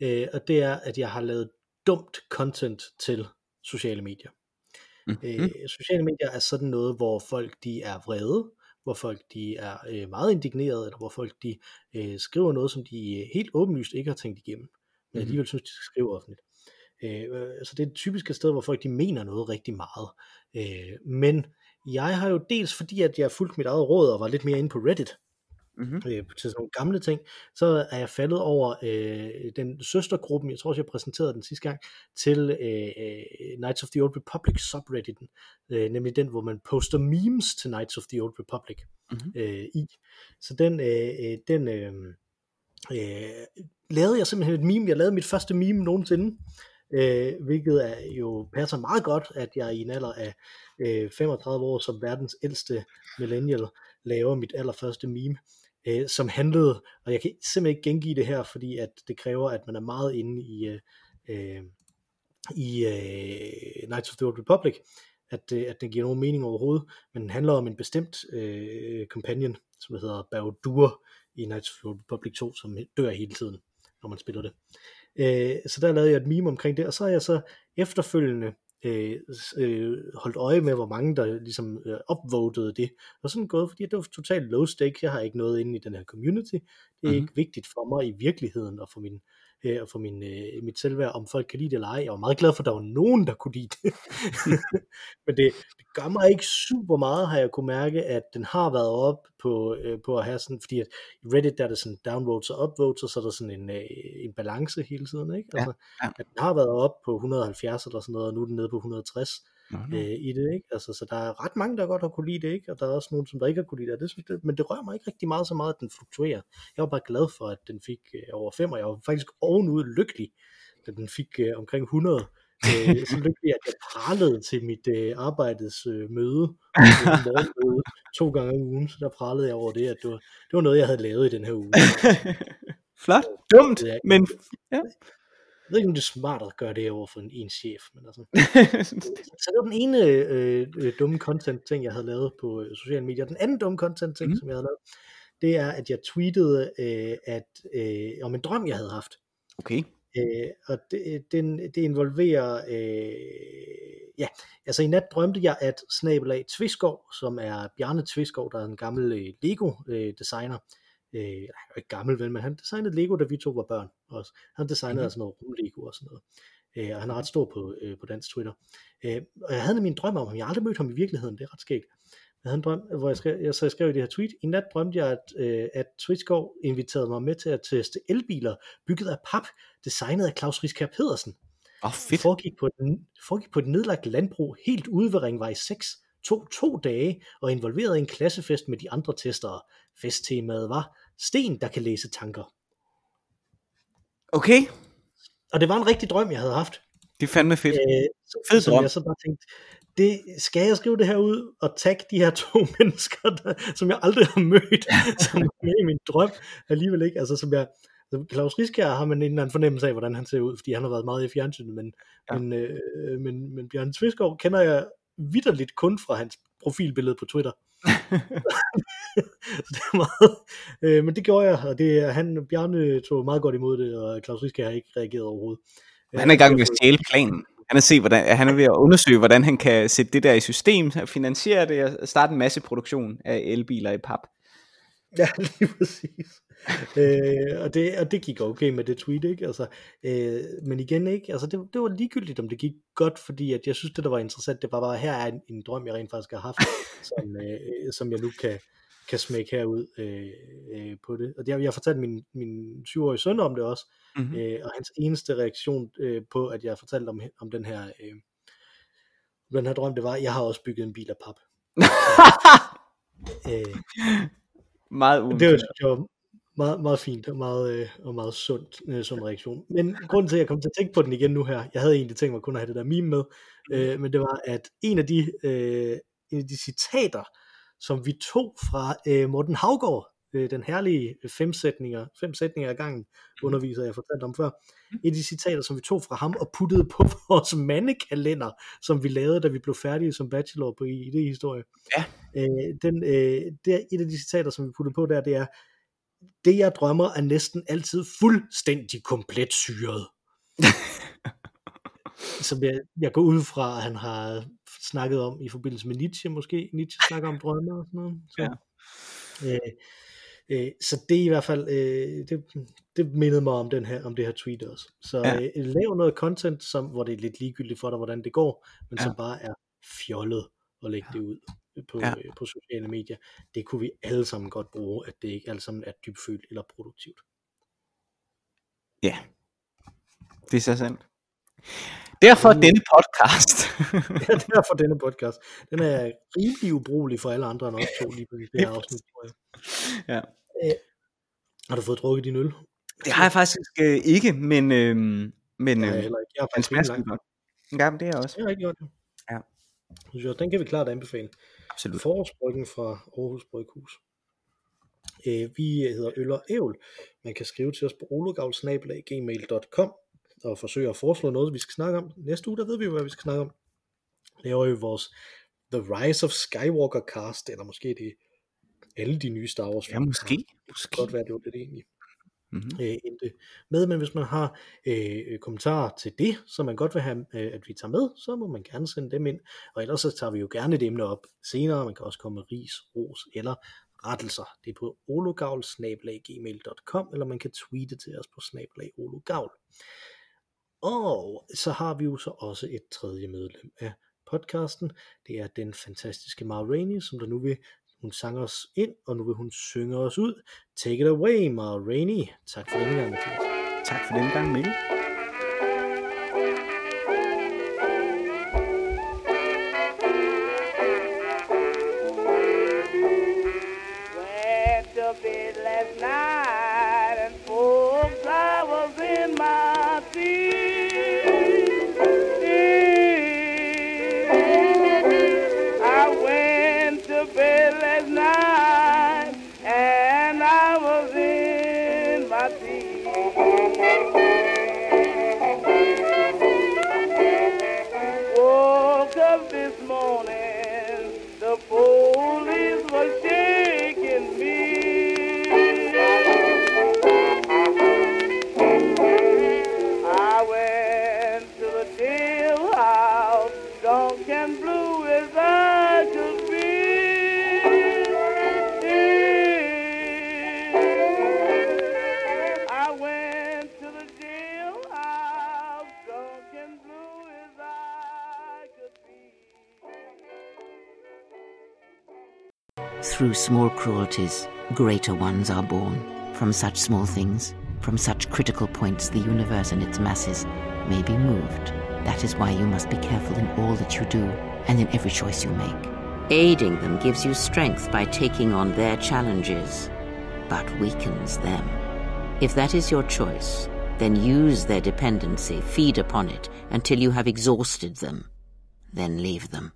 Øh, og det er, at jeg har lavet dumt content til sociale medier. Mm-hmm. Øh, sociale medier er sådan noget, hvor folk de er vrede, hvor folk de er øh, meget indignerede, eller hvor folk de øh, skriver noget, som de øh, helt åbenlyst ikke har tænkt igennem, men Mhm. alligevel synes, de skal skrive offentligt. Øh, øh, så det er et typisk sted, hvor folk de mener noget rigtig meget. Øh, men jeg har jo dels fordi, at jeg fulgte mit eget råd og var lidt mere inde på Reddit, Mm-hmm. øh, til sådan nogle gamle ting, så er jeg faldet over øh, den søstergruppen, jeg tror også jeg præsenterede den sidste gang, til øh, øh, Knights of the Old Republic subredditen, øh, nemlig den, hvor man poster memes til Knights of the Old Republic Mhm. øh, i. Så den, øh, øh, den øh, øh, lavede jeg simpelthen et meme, jeg lavede mit første meme nogensinde, øh, hvilket er jo passer meget godt, at jeg i en alder af øh, 35 år som verdens ældste millennial laver mit allerførste meme, øh, som handlede, og jeg kan simpelthen ikke gengive det her, fordi at det kræver, at man er meget inde i, øh, øh i øh, Knights of the Old Republic, at, øh, at den giver nogen mening overhovedet, men den handler om en bestemt øh, companion, som hedder Bao-Dur i Knights of the Old Republic 2, som dør hele tiden, når man spiller det. Øh, så der lavede jeg et meme omkring det, og så har jeg så efterfølgende øh, øh, holdt øje med, hvor mange der ligesom øh, upvotede det, og sådan gået, fordi det var totalt low stake, jeg har ikke noget inde i den her community, det er mm-hmm. ikke vigtigt for mig i virkeligheden, og for min øh, og for min, øh, mit selvværd, om folk kan lide det eller ej. Jeg var meget glad for, at der var nogen, der kunne lide det. Men det, det gør mig ikke super meget, har jeg kunne mærke, at den har været op på, øh, på at have sådan, fordi at i Reddit der er det sådan downvotes og upvotes, og så er der sådan en, øh, en balance hele tiden, ikke? Altså, ja. At den har været op på 170 eller sådan noget, og nu er den nede på 160 Mm-hmm. øh, i det, ikke? Altså, så der er ret mange, der godt har kunne lide det, ikke? Og der er også nogen, som der ikke har kunne lide det, det, synes det men det rører mig ikke rigtig meget så meget, at den fluktuerer. Jeg var bare glad for, at den fik øh, over 5, og jeg var faktisk ovenud lykkelig, da den fik øh, omkring 100. Øh, så lykkelig, at jeg pralede til mit øh, arbejdets øh, møde, øh, morgenmøde, to gange om ugen, så der pralede jeg over det, at det var, det var noget, jeg havde lavet i den her uge. Flot. Dumt, ikke- men ja. Jeg ved ikke, om det er smart at gøre det over for en, en chef, men altså. Så det var den ene øh, øh, dumme content ting, jeg havde lavet på øh, sociale medier. Den anden dumme content ting, Mhm. mm. som jeg havde lavet, det er, at jeg tweetede øh, at, øh, om en drøm, jeg havde haft. okay. Øh, og det, den, det involverer, øh, ja, altså i nat drømte jeg, at Snabelag Tviskov, som er Bjarne Tviskov, der er en gammel øh, Lego-designer, øh, han er ikke gammel vel, men han designede Lego, da vi to var børn også. Han designede Mhm. mm-hmm. altså noget rum-Lego og sådan noget. Øh, og han er ret stor på, øh, på dansk Twitter. Øh, og jeg havde nemlig en drøm om ham, jeg har aldrig mødt ham i virkeligheden, det er ret skægt. Jeg havde en drøm, hvor jeg skrev, jeg, så jeg skrev i det her tweet, i nat drømte jeg, at, øh, at Twitchgård inviterede mig med til at teste elbiler, bygget af pap, designet af Claus Riskær Pedersen. Åh, oh, fedt. foregik på, et, foregik på et nedlagt landbrug helt ude ved Ringvej 6, tog to dage og involverede en klassefest med de andre testere. Festtemaet var sten, der kan læse tanker. Okay, Og det var en rigtig drøm, jeg havde haft. det er fandme fedt. Øh, så, Fed som drøm. jeg så bare tænkte, det, skal jeg skrive det her ud og tagge de her to mennesker, der, som jeg aldrig har mødt, som er med i min drøm, alligevel ikke, altså som jeg, Claus Riskær har man en eller anden fornemmelse af, hvordan han ser ud, fordi han har været meget i fjernsynet, men, Ja. men, øh, men, men Bjørn Tveskov kender jeg vidderligt kun fra hans profilbillede på Twitter. så det er meget, øh, men det gjorde jeg, og det, han, Bjarne tog meget godt imod det, og Claus Riskær har ikke reageret overhovedet. Han er i gang med at stjæle planen. Han er, se, hvordan, han er ved at undersøge, hvordan han kan sætte det der i system, finansiere det og starte en masse produktion af elbiler i pap. Ja, lige præcis. øh, og, det, og det gik okay med det tweet, ikke? Altså, øh, men igen ikke, altså det, det var ligegyldigt, om det gik godt, fordi at jeg synes, det der var interessant, det var bare, her er en, en drøm, jeg rent faktisk har haft, som, øh, som jeg nu kan, kan smække herud øh, øh, på det. Og det, jeg har fortalt min, min syvårige søn om det også, Mm-hmm. øh, og hans eneste reaktion øh, på, at jeg har fortalt om, om den her øh, den her drøm, det var, jeg har også bygget en bil af pap. Øh, Meget Det var, uventet. det var meget, meget fint og meget, øh, og meget sundt, øh, sund reaktion. Men grunden til, at jeg kom til at tænke på den igen nu her, jeg havde egentlig tænkt mig kun at have det der meme med, øh, men det var, at en af de, øh, en af de citater, som vi tog fra øh, Morten Havgård, øh, den herlige fem sætninger, fem sætninger ad gangen, underviser jeg fortalte om før, et af de citater, som vi tog fra ham og puttede på vores mandekalender, som vi lavede, da vi blev færdige som bachelor på idéhistorie. Ja. Øh, den, øh, det er et af de citater, som vi puttede på der, det er, det jeg drømmer er næsten altid fuldstændig komplet syret. som jeg, jeg går ud fra, at han har snakket om i forbindelse med Nietzsche måske. Nietzsche snakker om drømme og sådan noget. Så. Ja. Øh, øh, så det er i hvert fald, øh, det, det mindede mig om, den her, om det her tweet også. Så Ja. øh, lav noget content, som, hvor det er lidt ligegyldigt for dig, hvordan det går, men Ja. som bare er fjollet at lægge det ud på, Ja. øh, på sociale medier. Det kunne vi alle sammen godt bruge, at det ikke alle sammen er dybfølt eller produktivt. Ja, det er så sandt. Derfor Mm. denne podcast. Ja, derfor denne podcast. Den er rimelig ubrugelig for alle andre end os to lige på det her afsnit, tror jeg. ja. Har du fået drukket din øl? Det har jeg faktisk øh, ikke, men, øh, men Nej, øh, heller ikke. Jeg har den smager godt. Ja, det er jeg også. Jeg har ikke gjort det. Ja. Jeg, den kan vi klart anbefale. Absolut. Forårsbryggen fra Aarhus Bryghus. Øh, vi hedder Øl og Ævl. Man kan skrive til os på ologavl.gmail.com og forsøge at foreslå noget, vi skal snakke om. Næste uge, der ved vi hvad vi skal snakke om. Laver jo vores The Rise of Skywalker cast, eller måske det alle de nye Star Wars Ja, måske. Det måske. kan godt være, det var det egentlig Mm-hmm. øh, endte med, men hvis man har øh, kommentarer til det, som man godt vil have, øh, at vi tager med, så må man gerne sende dem ind, og ellers så tager vi jo gerne et emne op senere, man kan også komme med ris, ros eller rettelser. Det er på ologavl.gmail.com, eller man kan tweete til os på snablag ologavl. Og så har vi jo så også et tredje medlem af podcasten. Det er den fantastiske Mar Rainey, som der nu vil hun sang os ind, og nu vil hun synge os ud. Take it away, Ma Rainey. Tak for denne gang, Mathias. Tak for den gang, Mikkel. small cruelties, greater ones are born. From such small things, from such critical points, the universe and its masses may be moved. That is why you must be careful in all that you do and in every choice you make. Aiding them gives you strength by taking on their challenges, but weakens them. If that is your choice, then use their dependency, feed upon it until you have exhausted them, then leave them.